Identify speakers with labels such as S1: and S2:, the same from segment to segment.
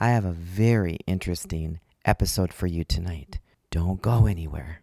S1: I have a very interesting episode for you tonight. Don't go anywhere.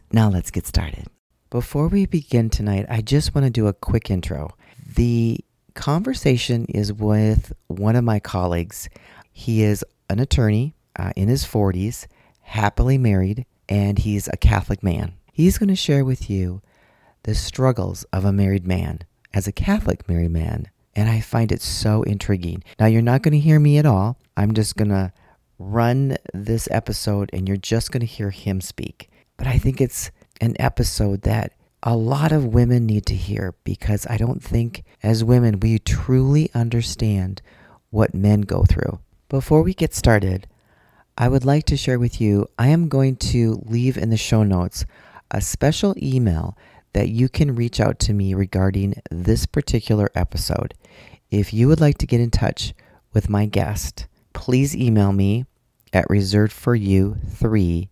S1: Now let's get started. Before we begin tonight, I just want to do a quick intro. The conversation is with one of my colleagues. He is an attorney uh, in his 40s, happily married, and he's a Catholic man. He's going to share with you the struggles of a married man as a Catholic married man. And I find it so intriguing. Now, you're not going to hear me at all. I'm just going to run this episode and you're just going to hear him speak. But I think it's an episode that a lot of women need to hear because I don't think as women we truly understand what men go through. Before we get started, I would like to share with you I am going to leave in the show notes a special email that you can reach out to me regarding this particular episode. If you would like to get in touch with my guest, please email me at reservedforyou3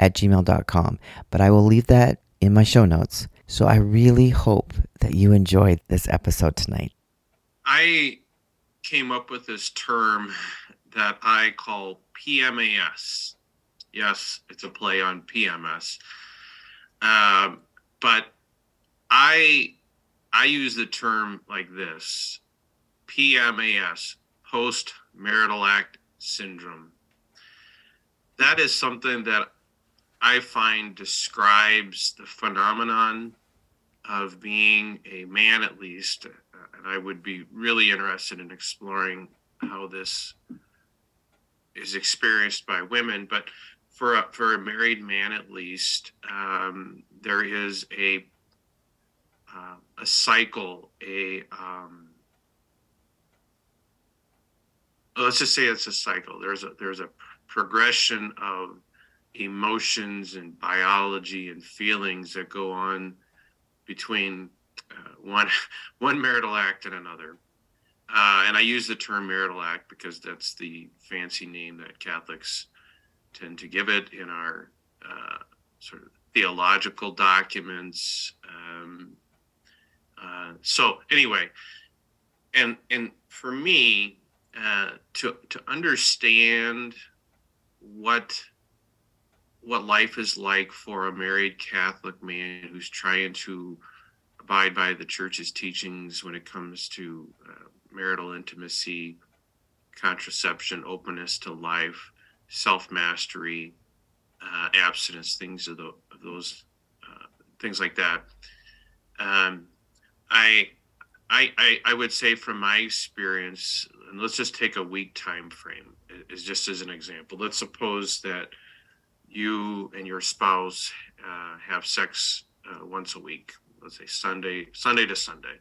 S1: at gmail.com. But I will leave that in my show notes. So I really hope that you enjoyed this episode tonight.
S2: I came up with this term that I call PMAS. Yes, it's a play on PMS. Um, but I I use the term like this PMAS, post marital act syndrome. That is something that I find describes the phenomenon of being a man, at least. And I would be really interested in exploring how this is experienced by women. But for a, for a married man, at least, um, there is a uh, a cycle, a um, let's just say it's a cycle. There's a there's a progression of emotions and biology and feelings that go on between uh, one one marital act and another. Uh, and I use the term marital act because that's the fancy name that Catholics tend to give it in our uh, sort of theological documents. Um, uh, so anyway, and and for me uh, to to understand what what life is like for a married Catholic man who's trying to abide by the church's teachings when it comes to uh, marital intimacy, contraception, openness to life, self mastery, uh, abstinence, things of, the, of those uh, things like that. Um, I, I, I, I would say from my experience, and let's just take a week time frame is just as an example. Let's suppose that you and your spouse uh, have sex uh, once a week. Let's say sunday sunday to sunday.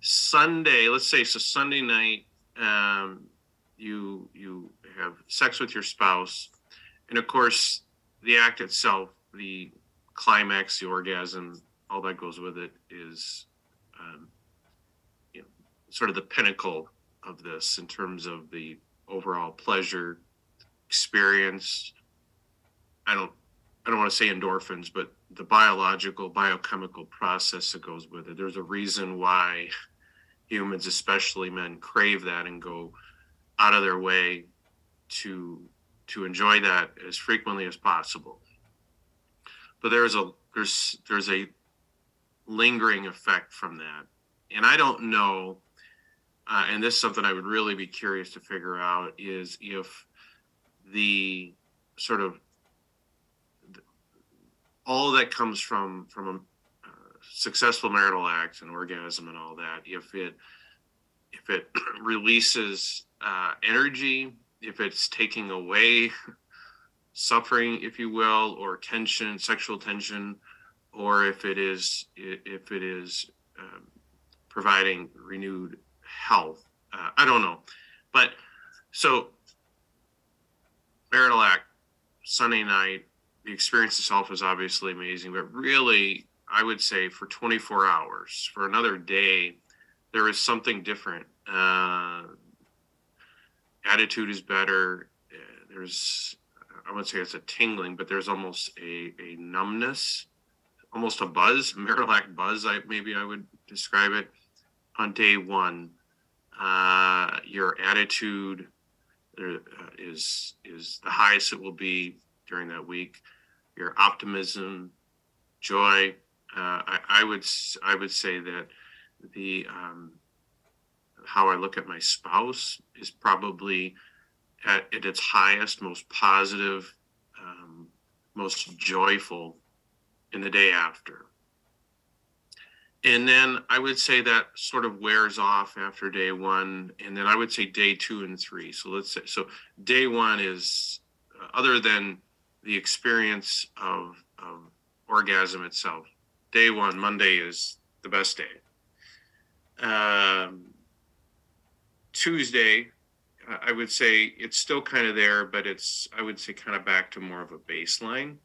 S2: Sunday let's say so sunday night um, you you have sex with your spouse. And of course the act itself the climax the orgasm all that goes with it is um, you know, sort of the pinnacle of this in terms of the overall pleasure experience I don't I don't want to say endorphins, but the biological biochemical process that goes with it. There's a reason why humans, especially men, crave that and go out of their way to to enjoy that as frequently as possible. But there's a there's there's a lingering effect from that, and I don't know. Uh, and this is something I would really be curious to figure out is if the sort of all that comes from from a uh, successful marital act and orgasm and all that if it if it releases uh, energy if it's taking away suffering if you will or tension sexual tension or if it is if it is um, providing renewed health uh, i don't know but so marital act Sunday night. The experience itself is obviously amazing, but really, I would say for 24 hours, for another day, there is something different. Uh, attitude is better. Uh, there's, I wouldn't say it's a tingling, but there's almost a, a numbness, almost a buzz, marital act buzz. I maybe I would describe it on day one. Uh, your attitude uh, is is the highest it will be during that week. Your optimism, joy. Uh, I, I, would I would say that the um, how I look at my spouse is probably at, at its highest, most positive, um, most joyful in the day after. And then I would say that sort of wears off after day one. And then I would say day two and three. So let's say, so day one is, uh, other than the experience of, of orgasm itself, day one, Monday is the best day. Um, Tuesday, I would say it's still kind of there, but it's, I would say, kind of back to more of a baseline.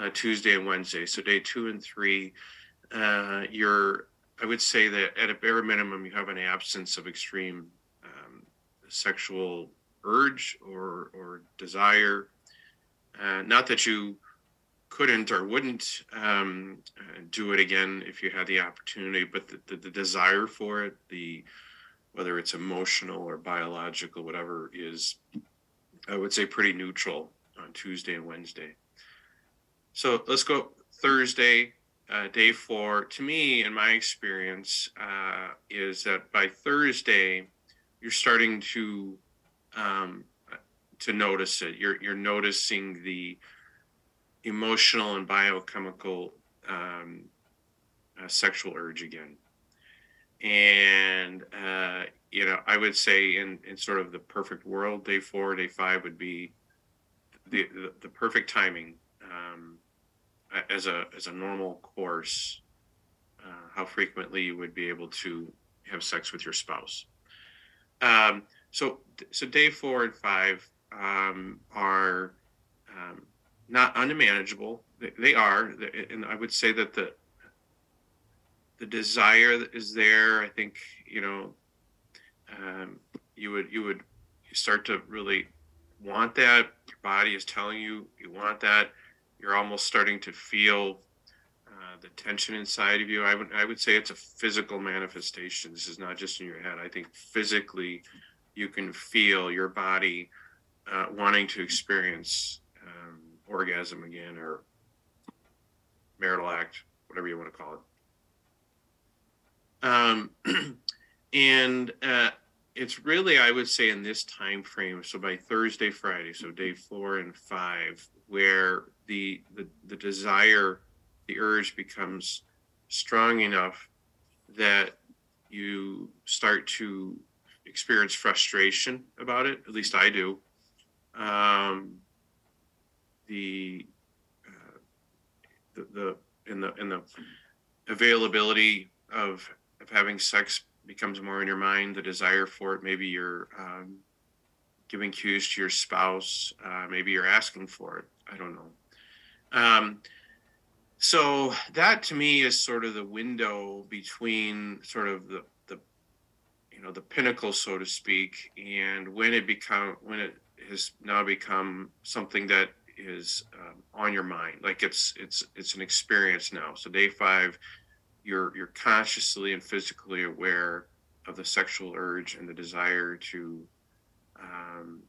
S2: Uh, Tuesday and Wednesday. So day two and three uh, you're, I would say that at a bare minimum, you have an absence of extreme um, sexual urge or or desire. Uh, not that you couldn't or wouldn't um, uh, do it again if you had the opportunity, but the, the, the, desire for it, the whether it's emotional or biological, whatever is, I would say pretty neutral on Tuesday and Wednesday. So let's go Thursday uh, day four, to me, in my experience, uh, is that by Thursday, you're starting to um, to notice it. You're you're noticing the emotional and biochemical um, uh, sexual urge again, and uh, you know, I would say in in sort of the perfect world, day four, day five would be the the, the perfect timing. Um, as a as a normal course uh, how frequently you would be able to have sex with your spouse. Um, so so day four and five um, are um, not unmanageable. They, they, are, and I would say that the the desire is there. I think you know um, you would you would start to really want that. Your body is telling you you want that you're almost starting to feel uh, the tension inside of you. I would I would say it's a physical manifestation. This is not just in your head. I think physically, you can feel your body uh, wanting to experience um, orgasm again or marital act, whatever you want to call it. Um, and uh, it's really, I would say, in this time frame. So by Thursday, Friday, so day four and five, where the the, the desire, the urge becomes strong enough that you start to experience frustration about it. At least I do. Um, the, uh, the the in the in the availability of of having sex becomes more in your mind. The desire for it. Maybe you're um, giving cues to your spouse. Uh, maybe you're asking for it. I don't know. Um, so that to me is sort of the window between sort of the the you know the pinnacle, so to speak, and when it become when it has now become something that is um, on your mind, like it's it's it's an experience now. So day five, you're you're consciously and physically aware of the sexual urge and the desire to um,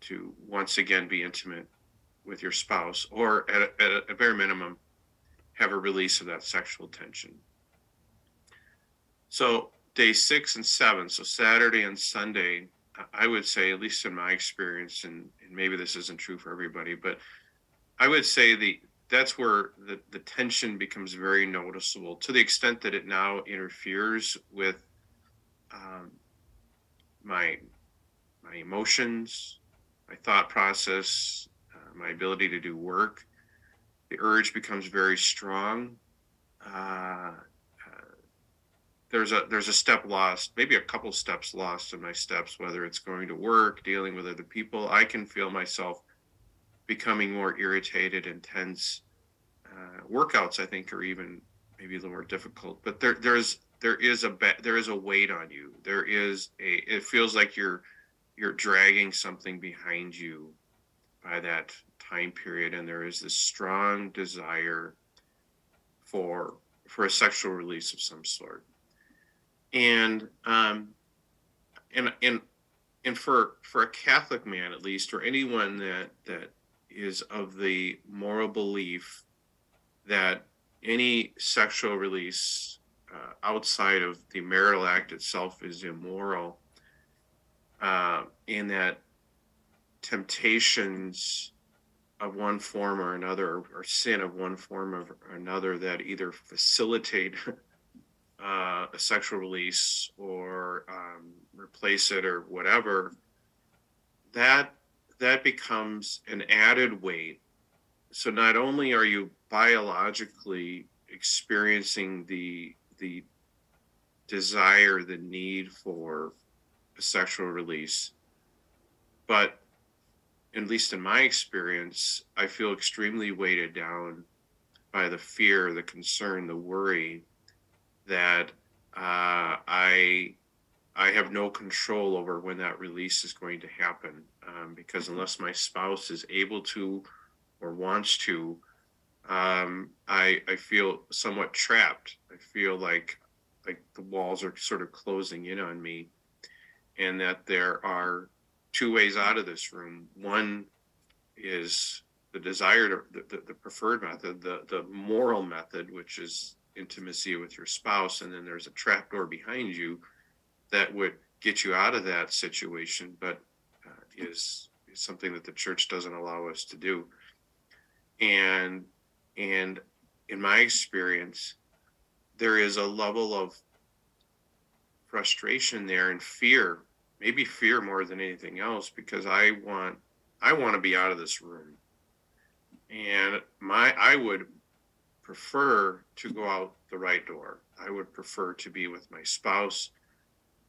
S2: to once again be intimate with your spouse, or at a, at a bare minimum, have a release of that sexual tension. So, day six and seven, so Saturday and Sunday, I would say, at least in my experience, and, and maybe this isn't true for everybody, but I would say the that's where the, the tension becomes very noticeable to the extent that it now interferes with um, my my emotions, my thought process, my ability to do work. The urge becomes very strong. Uh, uh, there's a there's a step lost, maybe a couple steps lost in my steps, whether it's going to work, dealing with other people. I can feel myself becoming more irritated and tense. Uh, workouts, I think, are even maybe a little more difficult. But there, there's there is a there is a weight on you. There is a. It feels like you're you're dragging something behind you by that time period, and there is this strong desire for for a sexual release of some sort. And um, and and and for for a Catholic man at least, or anyone that that is of the moral belief that any sexual release uh, outside of the marital act itself is immoral, uh, and that temptations of one form or another, or sin of one form or another, that either facilitate uh, a sexual release or um, replace it or whatever, that that becomes an added weight. So not only are you biologically experiencing the the desire, the need for a sexual release, but at least in my experience, I feel extremely weighted down by the fear, the concern, the worry that uh, I I have no control over when that release is going to happen um, because unless my spouse is able to or wants to, um, I I feel somewhat trapped. I feel like like the walls are sort of closing in on me, and that there are two ways out of this room. One is the desired, the, the, the preferred method, the the moral method, which is intimacy with your spouse, and then there's a trap door behind you that would get you out of that situation, but uh, is, is something that the church doesn't allow us to do. And and in my experience, there is a level of frustration there and fear, maybe fear more than anything else, because I want I want to be out of this room. And my I would prefer to go out the right door. I would prefer to be with my spouse.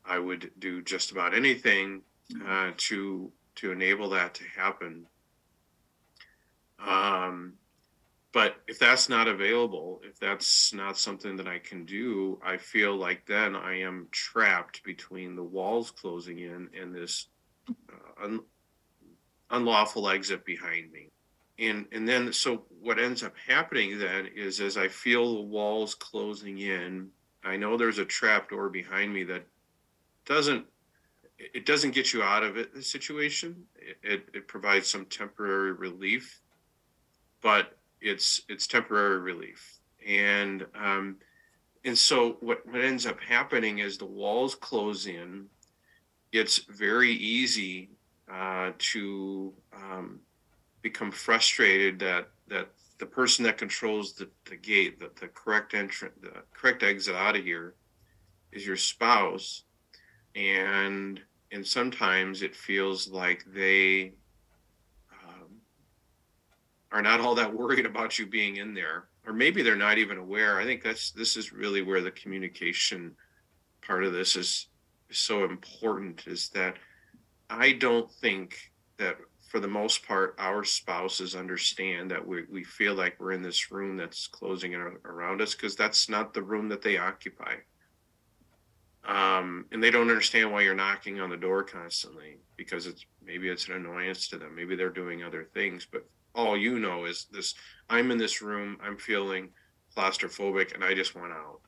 S2: I would do just about anything uh, to to enable that to happen. Um, but if that's not available, if that's not something that I can do, I feel like then I am trapped between the walls closing in and this uh, un- unlawful exit behind me and and then so what ends up happening then is as i feel the walls closing in i know there's a trap door behind me that doesn't it doesn't get you out of it the situation. It, it, it provides some temporary relief but it's it's temporary relief. And um and so what what ends up happening is the walls close in. It's very easy uh, to um, become frustrated that that the person that controls the, the gate, the, the correct entrance, the correct exit out of here is your spouse. And and sometimes it feels like they um, are not all that worried about you being in there. Or maybe they're not even aware. I think that's this is really where the communication part of this is, is so important is that I don't think that for the most part, our spouses understand that we, we feel like we're in this room that's closing around us because that's not the room that they occupy. Um, and they don't understand why you're knocking on the door constantly because it's maybe it's an annoyance to them. Maybe they're doing other things, but all you know is this I'm in this room, I'm feeling claustrophobic, and I just want out.